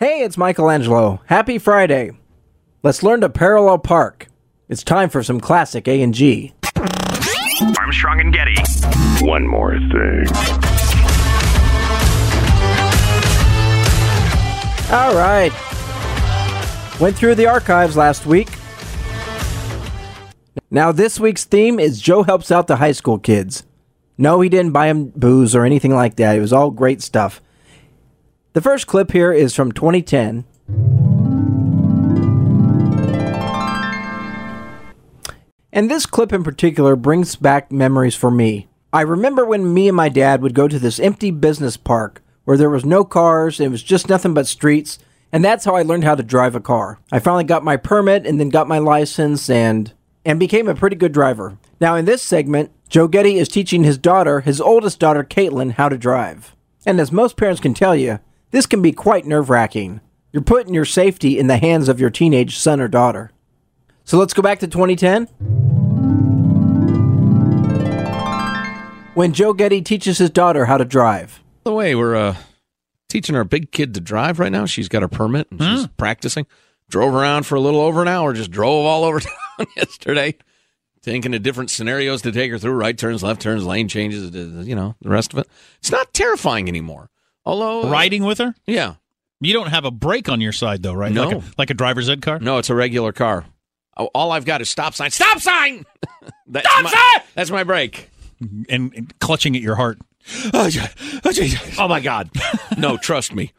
Hey, it's Michaelangelo. Happy Friday. Let's learn to parallel park. It's time for some classic A&G. Armstrong and Getty. One more thing. All right. Went through the archives last week. Now, this week's theme is Joe helps out the high school kids. No, he didn't buy them booze or anything like that. It was all great stuff. The first clip here is from 2010. And this clip in particular brings back memories for me. I remember when me and my dad would go to this empty business park where there was no cars, it was just nothing but streets, and that's how I learned how to drive a car. I finally got my permit and then got my license and and became a pretty good driver. Now in this segment, Joe Getty is teaching his daughter, his oldest daughter Caitlin, how to drive. And as most parents can tell you, this can be quite nerve-wracking. You're putting your safety in the hands of your teenage son or daughter. So let's go back to 2010. When Joe Getty teaches his daughter how to drive. By the way, we're uh, teaching our big kid to drive right now. She's got her permit and she's practicing. Drove around for a little over an hour, just drove all over town yesterday, thinking of different scenarios to take her through right turns, left turns, lane changes, you know, the rest of it. It's not terrifying anymore. Although, uh, Riding with her? yeah. You don't have a brake on your side, though, right? No. Like a, like a driver's ed car? No, it's a regular car. Oh, All I've got is stop sign. Stop sign! that's Stop my, sign! That's my brake. And, and clutching at your heart. Oh my God! no, trust me.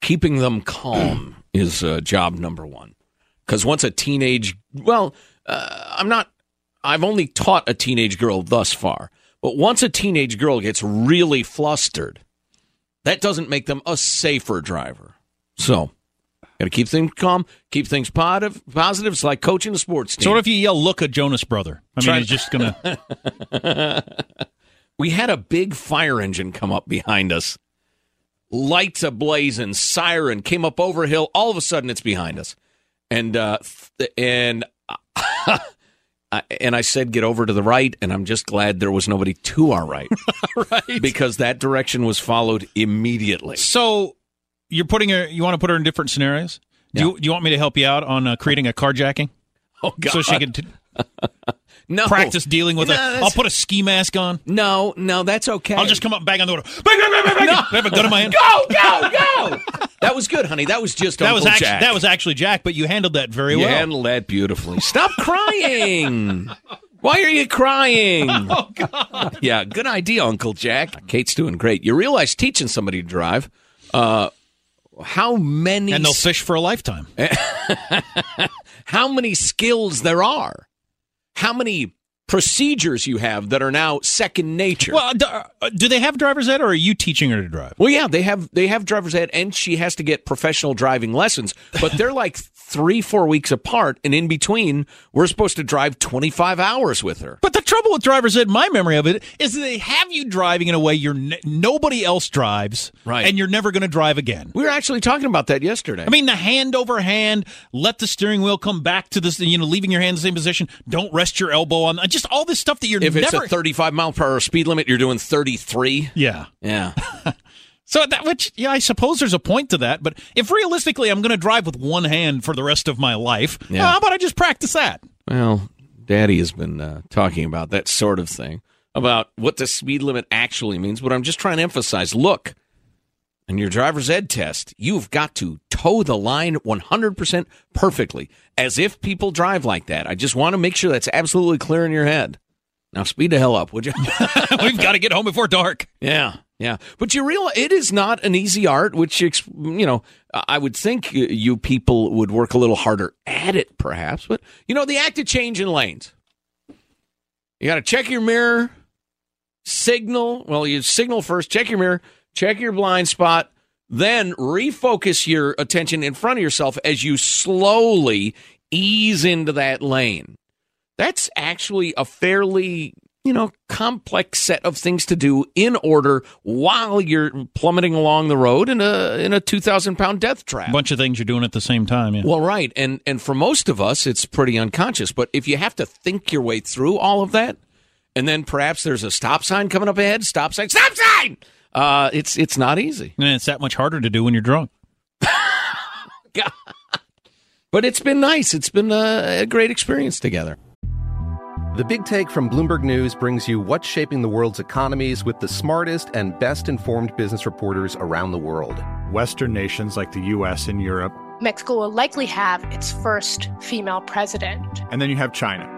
Keeping them calm is uh, job number one. Because once a teenage, well, uh, I'm not. I've only taught a teenage girl thus far, but once a teenage girl gets really flustered, that doesn't make them a safer driver. So, got to keep things calm, keep things positive. Positive. It's like coaching a sports team. So what if you yell, look at Jonas brother? I mean, he's just going to. we had a big fire engine come up behind us. Lights ablazing, siren came up over a hill. All of a sudden, it's behind us, and uh, th- and I- and I said, "Get over to the right." And I'm just glad there was nobody to our right, right? Because that direction was followed immediately. So you're putting her, you want to put her in different scenarios? Do, you, do you want me to help you out on uh, creating a carjacking? Oh, God. So she can t- No, practice dealing with No, it. I'll put a ski mask on. No, no, that's okay. I'll just come up and bang on the door. Bang, bang, bang, bang, bang. No. I have a gun in my hand. Go, go, go! that was good, honey. That was just That Uncle was actually Jack. that was actually Jack, but you handled that very you well. You handled that beautifully. Stop crying. Why are you crying? oh God! Yeah, good idea, Uncle Jack. Kate's doing great. You realize teaching somebody to drive, uh, how many And they'll fish for a lifetime. how many skills there are, how many procedures you have that are now second nature. Well, do, uh, they have driver's ed, or are you teaching her to drive? Well, yeah, they have they have driver's ed, and she has to get professional driving lessons, but they're like three four weeks apart, and in between, we're supposed to drive twenty five hours with her. But the trouble with driver's ed, my memory of it, is that they have you driving in a way you're ne- nobody else drives, Right. And you're never going to drive again. We were actually talking about that yesterday. I mean, the hand over hand, let the steering wheel come back to this, you know, leaving your hand in the same position. Don't rest your elbow on, just all this stuff that you're if it's never. a thirty five mile per hour speed limit, you're doing thirty three. yeah. Yeah. So that, which, yeah, I suppose there's a point to that. But if realistically I'm going to drive with one hand for the rest of my life, Yeah. well, how about I just practice that? Well, Daddy has been uh, talking about that sort of thing, about what the speed limit actually means. But I'm just trying to emphasize look, in your driver's ed test, you've got to toe the line 100% perfectly, as if people drive like that. I just want to make sure that's absolutely clear in your head. Now, speed the hell up, would you? We've got to get home before dark. Yeah, yeah. But you realize it is not an easy art, which, you know, I would think you- you people would work a little harder at it, perhaps. But, you know, the act of changing lanes. You got to check your mirror, signal. Well, you signal first, check your mirror, check your blind spot, then refocus your attention in front of yourself as you slowly ease into that lane. That's actually a fairly, you know, complex set of things to do in order while you're plummeting along the road in a in a two thousand pound death trap. A bunch of things you're doing at the same time. Yeah. Well, right, and and for most of us, it's pretty unconscious. But if you have to think your way through all of that, and then perhaps there's a stop sign coming up ahead, stop sign, stop sign. Uh, it's it's not easy. and it's that much harder to do when you're drunk. God. But it's been nice. It's been a, a great experience together. The Big Take from Bloomberg News brings you what's shaping the world's economies with the smartest and best informed business reporters around the world. Western nations like the US and Europe. Mexico will likely have its first female president. And then you have China.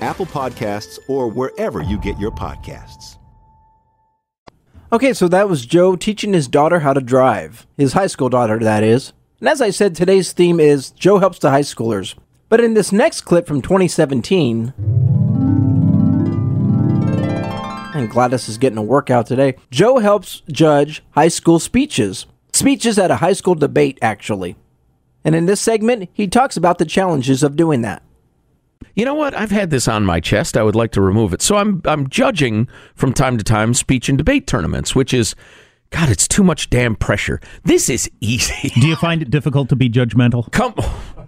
Apple Podcasts, or wherever you get your podcasts. Okay, so that was Joe teaching his daughter how to drive. His high school daughter, that is. And as I said, today's theme is Joe helps the high schoolers. But in this next clip from 2017, and Gladys is getting a workout today, Joe helps judge high school speeches. Speeches at a high school debate, actually. And in this segment, he talks about the challenges of doing that. You know what? I've had this on my chest. I would like to remove it. So I'm I'm judging from time to time speech and debate tournaments, which is God, it's too much damn pressure. This is easy. Do you find it difficult to be judgmental? Come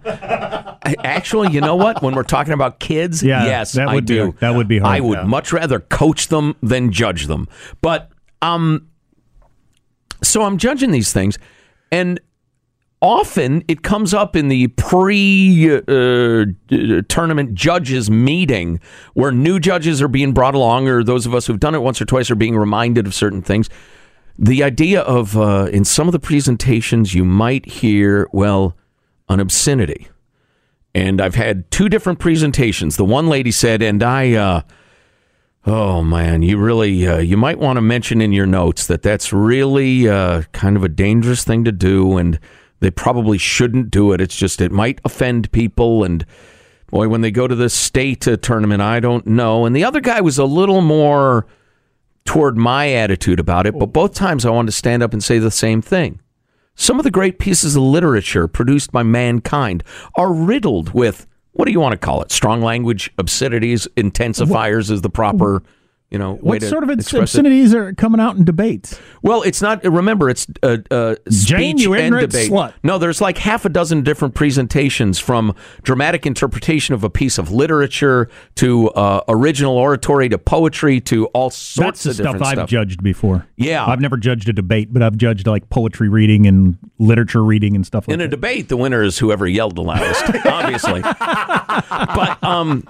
I- Actually, you know what? When we're talking about kids, Yeah, yes, that I would be- do. that would be hard, I would yeah. much rather coach them than judge them. But um so I'm judging these things and often it comes up in the pre uh, tournament judges meeting where new judges are being brought along or those of us who've done it once or twice are being reminded of certain things. The idea of uh, in some of the presentations you might hear well an obscenity. And i've had two different presentations. The one lady said and i uh, oh man you really uh, you might want to mention in your notes that that's really uh, kind of a dangerous thing to do and they probably shouldn't do it it's just it might offend people and boy when they go to the state uh, tournament i don't know and the other guy was a little more toward my attitude about it, but both times I wanted to stand up and say the same thing. Some of the great pieces of literature produced by mankind are riddled with what do you want to call it? Strong language, obscenities, intensifiers is the proper, you know, What sort of express it. obscenities are coming out in debates? Well, it's not. Remember, it's uh, uh, speech Jane, you and debate. slut. No, there's like half a dozen different presentations from dramatic interpretation of a piece of literature to uh, original oratory to poetry to all sorts That's of stuff I've stuff. judged before. Yeah. I've never judged a debate, but I've judged like poetry reading and literature reading and stuff like In a that. debate, the winner is whoever yelled the loudest, obviously. but um,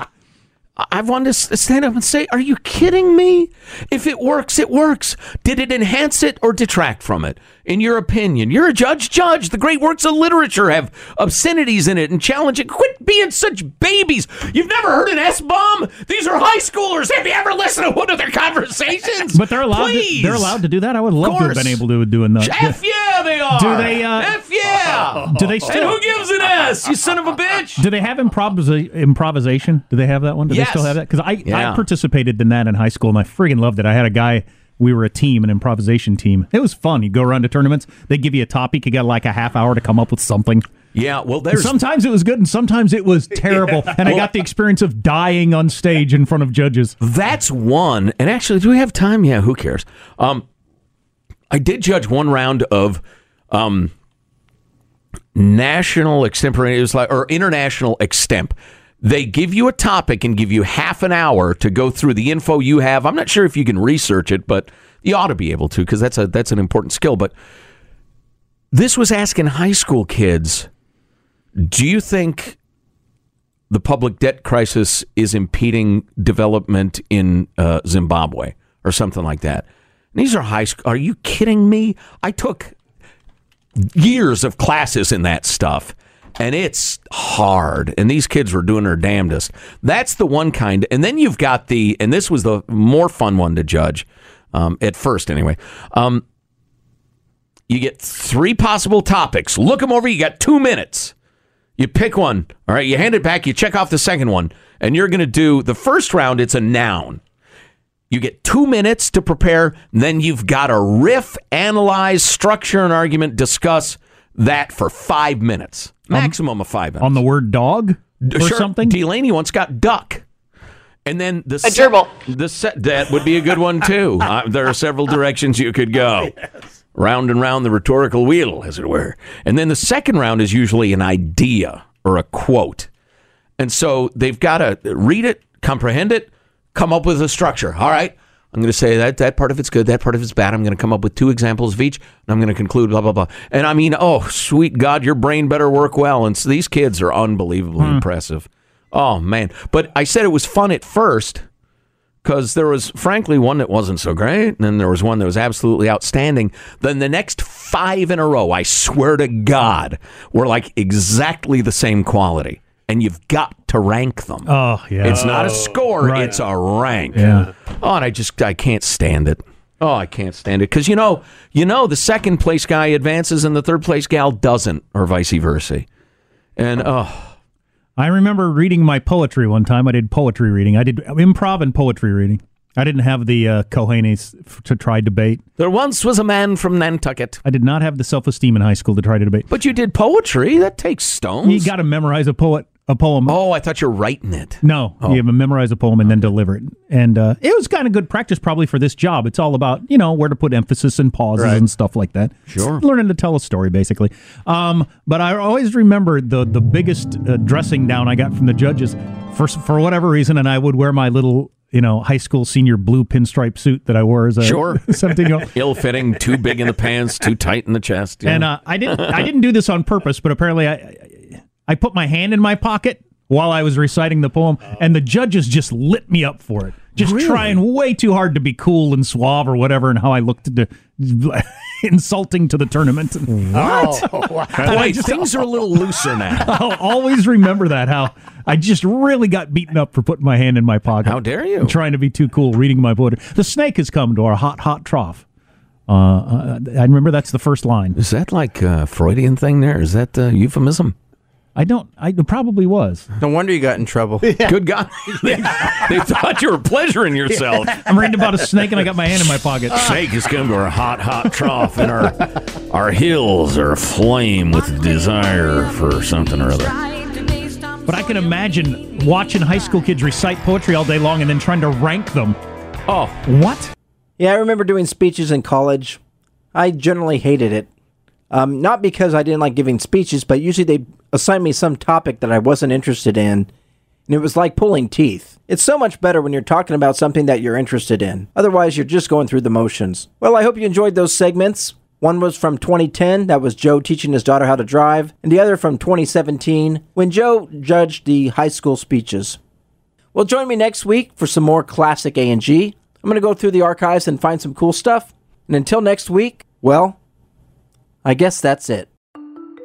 I wanted to stand up and say, "Are you kidding me? If it works, it works. Did it enhance it or detract from it? In your opinion, you're a judge. Judge. The great works of literature have obscenities in it and challenge it. Quit being such babies. You've never heard an S bomb? These are high schoolers. Have you ever listened to one of their conversations? But they're allowed. To, they're allowed to do that. I would love to have been able to do enough. F yeah, they are. Do they, uh, F yeah. Do they And still? who gives an S? You son of a bitch. Do they have improvisa- improvisation? Do they have that one? Do Yes. Still have that? Because I, Yeah. I participated in that in high school and I friggin' loved it. I had a guy. We were a team, an improvisation team. It was fun. You go around to tournaments. They give you a topic. You got like a half hour to come up with something. Yeah, well, And there's sometimes it was good and sometimes it was terrible. And I got the experience of dying on stage in front of judges. That's one. And actually, do we have time? Yeah, who cares? Um, I did judge one round of um, national extemporaneous like or international extemp. They give you a topic and give you half an hour to go through the info you have. I'm not sure if you can research it, but you ought to be able to because that's a that's an important skill. But this was asking high school kids, do you think the public debt crisis is impeding development in uh, Zimbabwe or something like that. And these are high school. Are you kidding me? I took years of classes in that stuff. And it's hard. And these kids were doing their damnedest. That's the one kind. And then you've got the, and this was the more fun one to judge, um, at first anyway. Um, you get three possible topics. Look them over. You got two minutes. You pick one. All right. You hand it back. You check off the second one. And you're going to do the first round, it's a noun. You get two minutes to prepare. Then you've got to riff, analyze, structure an argument, discuss that for five minutes. Maximum of five minutes. On the word dog or Sure, something? Delaney once got duck. And then the A se- gerbil. The se- that would be a good one too. Uh, there are several directions you could go. Round and round the rhetorical wheel, as it were. And then the second round is usually an idea or a quote. And so they've got to read it, comprehend it, come up with a structure. All right. I'm going to say that that part of it's good, that part of it's bad. I'm going to come up with two examples of each, and I'm going to conclude blah blah blah. And I mean, oh sweet God, your brain better work well. And so these kids are unbelievably hmm. impressive. Oh man! But I said it was fun at first because there was frankly one that wasn't so great, and then there was one that was absolutely outstanding. Then the next five in a row, I swear to God, were like exactly the same quality. And you've got to rank them. Oh, yeah. It's not a score, Right. it's a rank. Yeah. Oh, and I just I can't stand it. Oh, I can't stand it because you know, you know, the second place guy advances and the third place gal doesn't, or vice versa. And oh, I remember reading my poetry one time. I did poetry reading. I did improv and poetry reading. I didn't have the uh, cojones f- to try debate. there once was a man from Nantucket. I did not have the self esteem in high school to try to debate. But you did poetry. That takes stones. You got to memorize a poet, a poem. Oh, I thought you're writing it. No, Oh. you have to memorize a poem and then deliver it. And uh, it was kind of good practice probably for this job. It's all about, you know, where to put emphasis and pauses Right. and stuff like that. Sure. Learning to tell a story, basically. Um, but I always remember the, the biggest uh, dressing down I got from the judges for, for whatever reason, and I would wear my little, you know, high school senior blue pinstripe suit that I wore as a Sure. 17 year old. Ill-fitting, too big in the pants, too tight in the chest. And uh, I didn't I didn't do this on purpose, but apparently I, I I put my hand in my pocket while I was reciting the poem, and the judges just lit me up for it. Just Really? trying way too hard to be cool and suave or whatever, and how I looked to, insulting to the tournament. What? What? Boy, things are a little looser now. I'll always remember that. How I just really got beaten up for putting my hand in my pocket. How dare you? Trying to be too cool, reading my poetry. The snake has come to our hot, hot trough. Uh, uh, I remember that's the first line. Is that like a Freudian thing there? Is that uh, euphemism? I don't. I probably was. No wonder you got in trouble. Good God. they, they thought you were pleasuring yourself. I'm reading about a snake and I got my hand in my pocket. Snake is coming to our hot, hot trough, and our our hills are aflame with desire for something or other. But I can imagine watching high school kids recite poetry all day long and then trying to rank them. Oh, what? Yeah, I remember doing speeches in college. I generally hated it. Um, not because I didn't like giving speeches, but usually they'd assign me some topic that I wasn't interested in. And it was like pulling teeth. It's so much better when you're talking about something that you're interested in. Otherwise, you're just going through the motions. Well, I hope you enjoyed those segments. One was from 2010, that was Joe teaching his daughter how to drive, and the other from 2017, when Joe judged the high school speeches. Well, join me next week for some more classic A&G. I'm going to go through the archives and find some cool stuff. And until next week, well, I guess that's it.